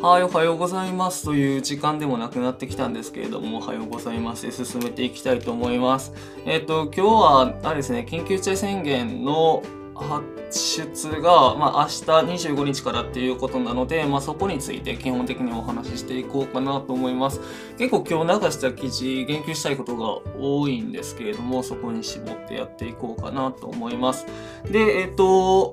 はい、おはようございますという時間でもなくなってきたんですけれども、おはようございますで進めていきたいと思います。えっ、と、今日は、あれですね、緊急事態宣言の発出が、まあ、明日25日からっていうことなので、まあ、そこについて基本的にお話ししていこうかなと思います。結構今日流した記事、言及したいことが多いんですけれども、そこに絞ってやっていこうかなと思います。で、えっ、と、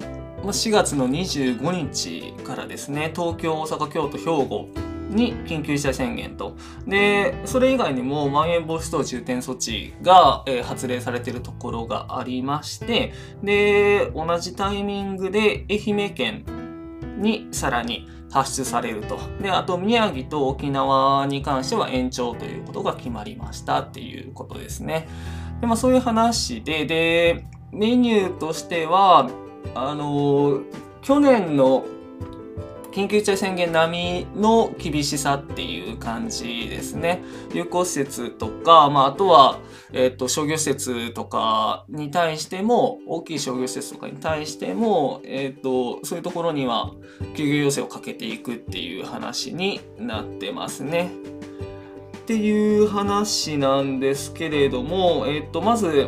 4月の25日からですね、東京、大阪、京都、兵庫に緊急事態宣言と。で、それ以外にも、まん延防止等重点措置が、えー発令されているところがありまして、で、同じタイミングで愛媛県にさらに発出されると。で、あと宮城と沖縄に関しては延長ということが決まりましたっていうことですね。で、まあそういう話で、で、メニューとしては、あの去年の緊急事態宣言並みの厳しさっていう感じですね。有効施設とか、まあ、あとは、えっと商業施設とかに対しても大きい商業施設とかに対しても、えっとそういうところには休業要請をかけていくっていう話になってますね。っていう話なんですけれども、えっとまず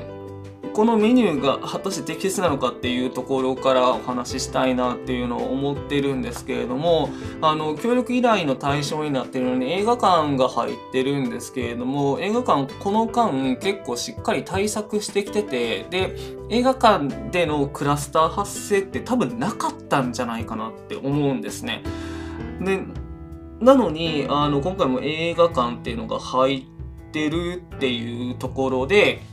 このメニューが果たして適切なのかっていうところからお話ししたいなっていうのを思ってるんですけれどもあの協力依頼の対象になってるのに映画館が入ってるんですけれども映画館この間結構しっかり対策してきててで映画館でのクラスター発生って多分なかったんじゃないかなって思うんですね。でなのにあの今回も映画館っていうのが入ってるっていうところで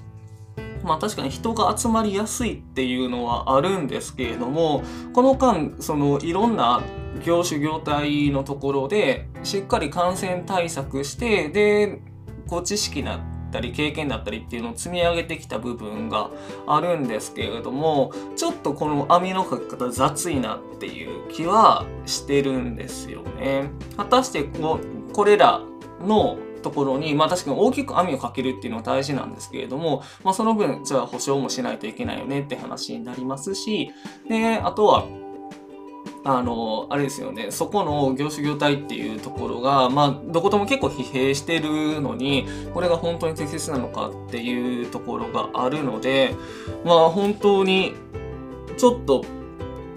まあ確かに人が集まりやすいっていうのはあるんですけれどもこの間そのいろんな業種業態のところでしっかり感染対策してでこう知識だったり経験だったりっていうのを積み上げてきた部分があるんですけれどもちょっとこの網のかけ方雑いなっていう気はしてるんですよね。果たしてここれらのところに、まあ確かに大きく網をかけるっていうのは大事なんですけれども、まあその分、じゃあ保証もしないといけないよねって話になりますし、で、あとは、あの、あれですよね、そこの業種業態っていうところが、まあ、どことも結構疲弊してるのに、これが本当に適切なのかっていうところがあるので、まあ、本当に、ちょっと、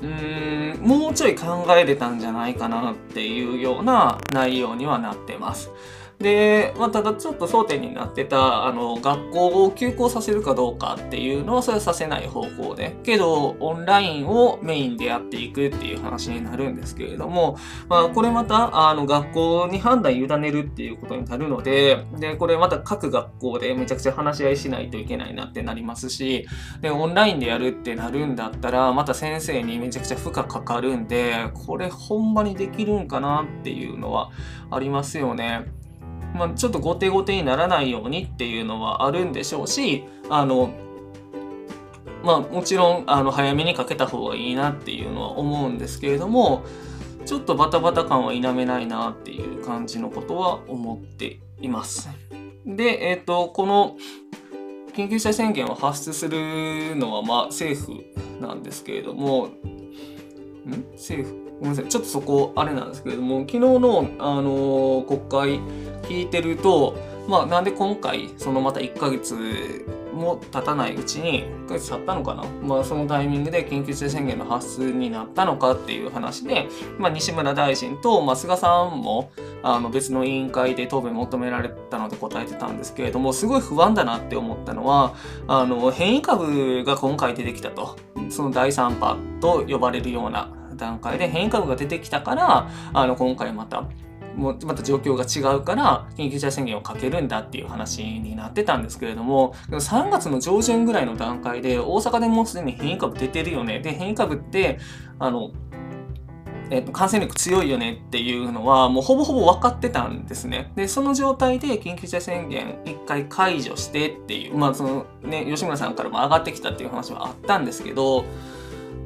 うーん、もうちょい考えれたんじゃないかなっていうような内容にはなってます。で、まあ、ただちょっと争点になってた、あの、学校を休校させるかどうかっていうのは、それはさせない方向で。けど、オンラインをメインでやっていくっていう話になるんですけれども、まあ、これまた、あの、学校に判断委ねるっていうことになるので、で、これまた各学校でめちゃくちゃ話し合いしないといけないなってなりますし、で、オンラインでやるってなるんだったら、また先生にめちゃくちゃ負荷かかるんで、これほんまにできるんかなっていうのはありますよね。まあ、ちょっと後手後手にならないようにっていうのはあるんでしょうしあのまあもちろんあの早めにかけた方がいいなっていうのは思うんですけれどもちょっとバタバタ感は否めないなっていう感じのことは思っています。で、えっ、とこの緊急事態宣言を発出するのはまあ政府なんですけれどもん？政府？ごめんなさい。ちょっとそこあれなんですけれども昨日の、あの国会聞いてると、まあ、なんで今回そのまた1ヶ月も経たないうちに1ヶ月経ったのかな、まあ、そのタイミングで緊急事態宣言の発出になったのかっていう話で、まあ、西村大臣と、まあ、菅さんもあの別の委員会で答弁求められたので答えてたんですけれどもすごい不安だなって思ったのはあの変異株が今回出てきたと。その第3波と呼ばれるような段階で変異株が出てきたからあの今回またもうまた状況が違うから緊急事態宣言をかけるんだっていう話になってたんですけれども3月の上旬ぐらいの段階で大阪でもうすでに変異株出てるよねで変異株ってあのえっと、感染力強いよねっていうのはもうほぼほぼ分かってたんですね。で、その状態で緊急事態宣言一回解除してっていう、まあそのね、吉村さんからも上がってきたっていう話はあったんですけど、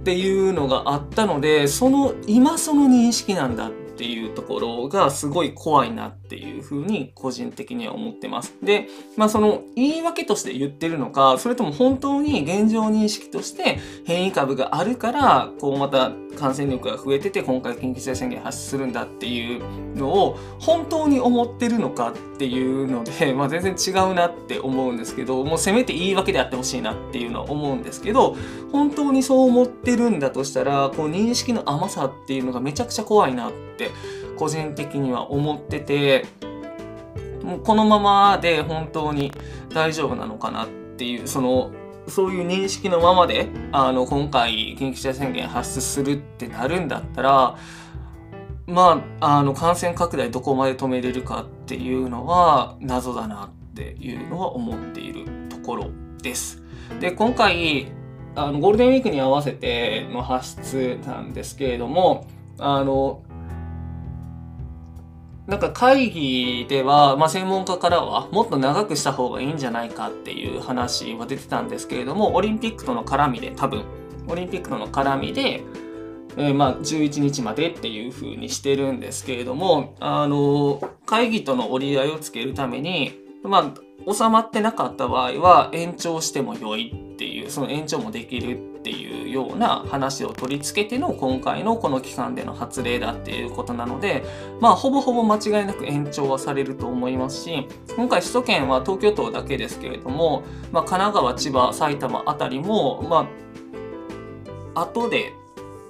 っていうのがあったので、その、今その認識なんだっっていうところがすごい怖いなっていうふうに個人的には思ってます。で、まあその言い訳として言ってるのか、それとも本当に現状認識として変異株があるから、こうまた感染力が増えてて今回緊急事態宣言発出するんだっていうのを本当に思ってるのかっていうので、まあ全然違うなって思うんですけど、もうせめて言い訳であってほしいなっていうのは思うんですけど、本当にそう思ってるんだとしたら、こう認識の甘さっていうのがめちゃくちゃ怖いなって個人的には思っててもうこのままで本当に大丈夫なのかなっていうそのそういう認識のままであの今回緊急事態宣言発出するってなるんだったらまああの感染拡大どこまで止めれるかっていうのは謎だなっていうのは思っているところです。で今回あのゴールデンウィークに合わせての発出なんですけれどもあのなんか会議では、まあ、専門家からはもっと長くした方がいいんじゃないかっていう話は出てたんですけれどもオリンピックとの絡みで多分。オリンピックとの絡みで、えー、まあ11日までっていう風にしてるんですけれどもあの会議との折り合いをつけるためにまあ収まってなかった場合は延長しても良いその延長もできるっていうような話を取り付けての今回のこの期間での発令だっていうことなのでまあほぼほぼ間違いなく延長はされると思いますし今回首都圏は東京都だけですけれども、まあ、神奈川千葉埼玉あたりもまあ後で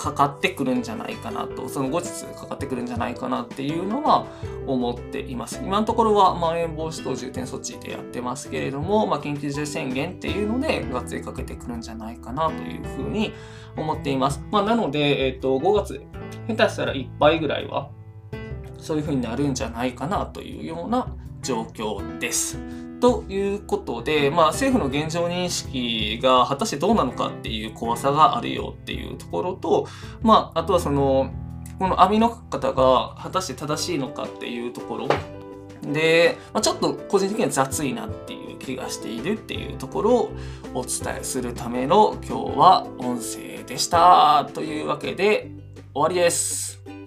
かかってくるんじゃないかなと、その後日かかってくるんじゃないかなっていうのは思っています。今のところはまん延防止等重点措置でやってますけれども、まあ、緊急事態宣言っていうので、がっつりかけてくるんじゃないかなというふうに思っています。まあ、なので、えっ、と、5月、下手したら1倍ぐらいは、そういうふうになるんじゃないかなというような状況です。ということで、まあ、政府の現状認識が果たしてどうなのかっていう怖さがあるよっていうところと、まあ、あとはそのこの網の方が果たして正しいのかっていうところで、まあ、ちょっと個人的には雑いなっていう気がしているっていうところをお伝えするための今日は音声でした。というわけで終わりです。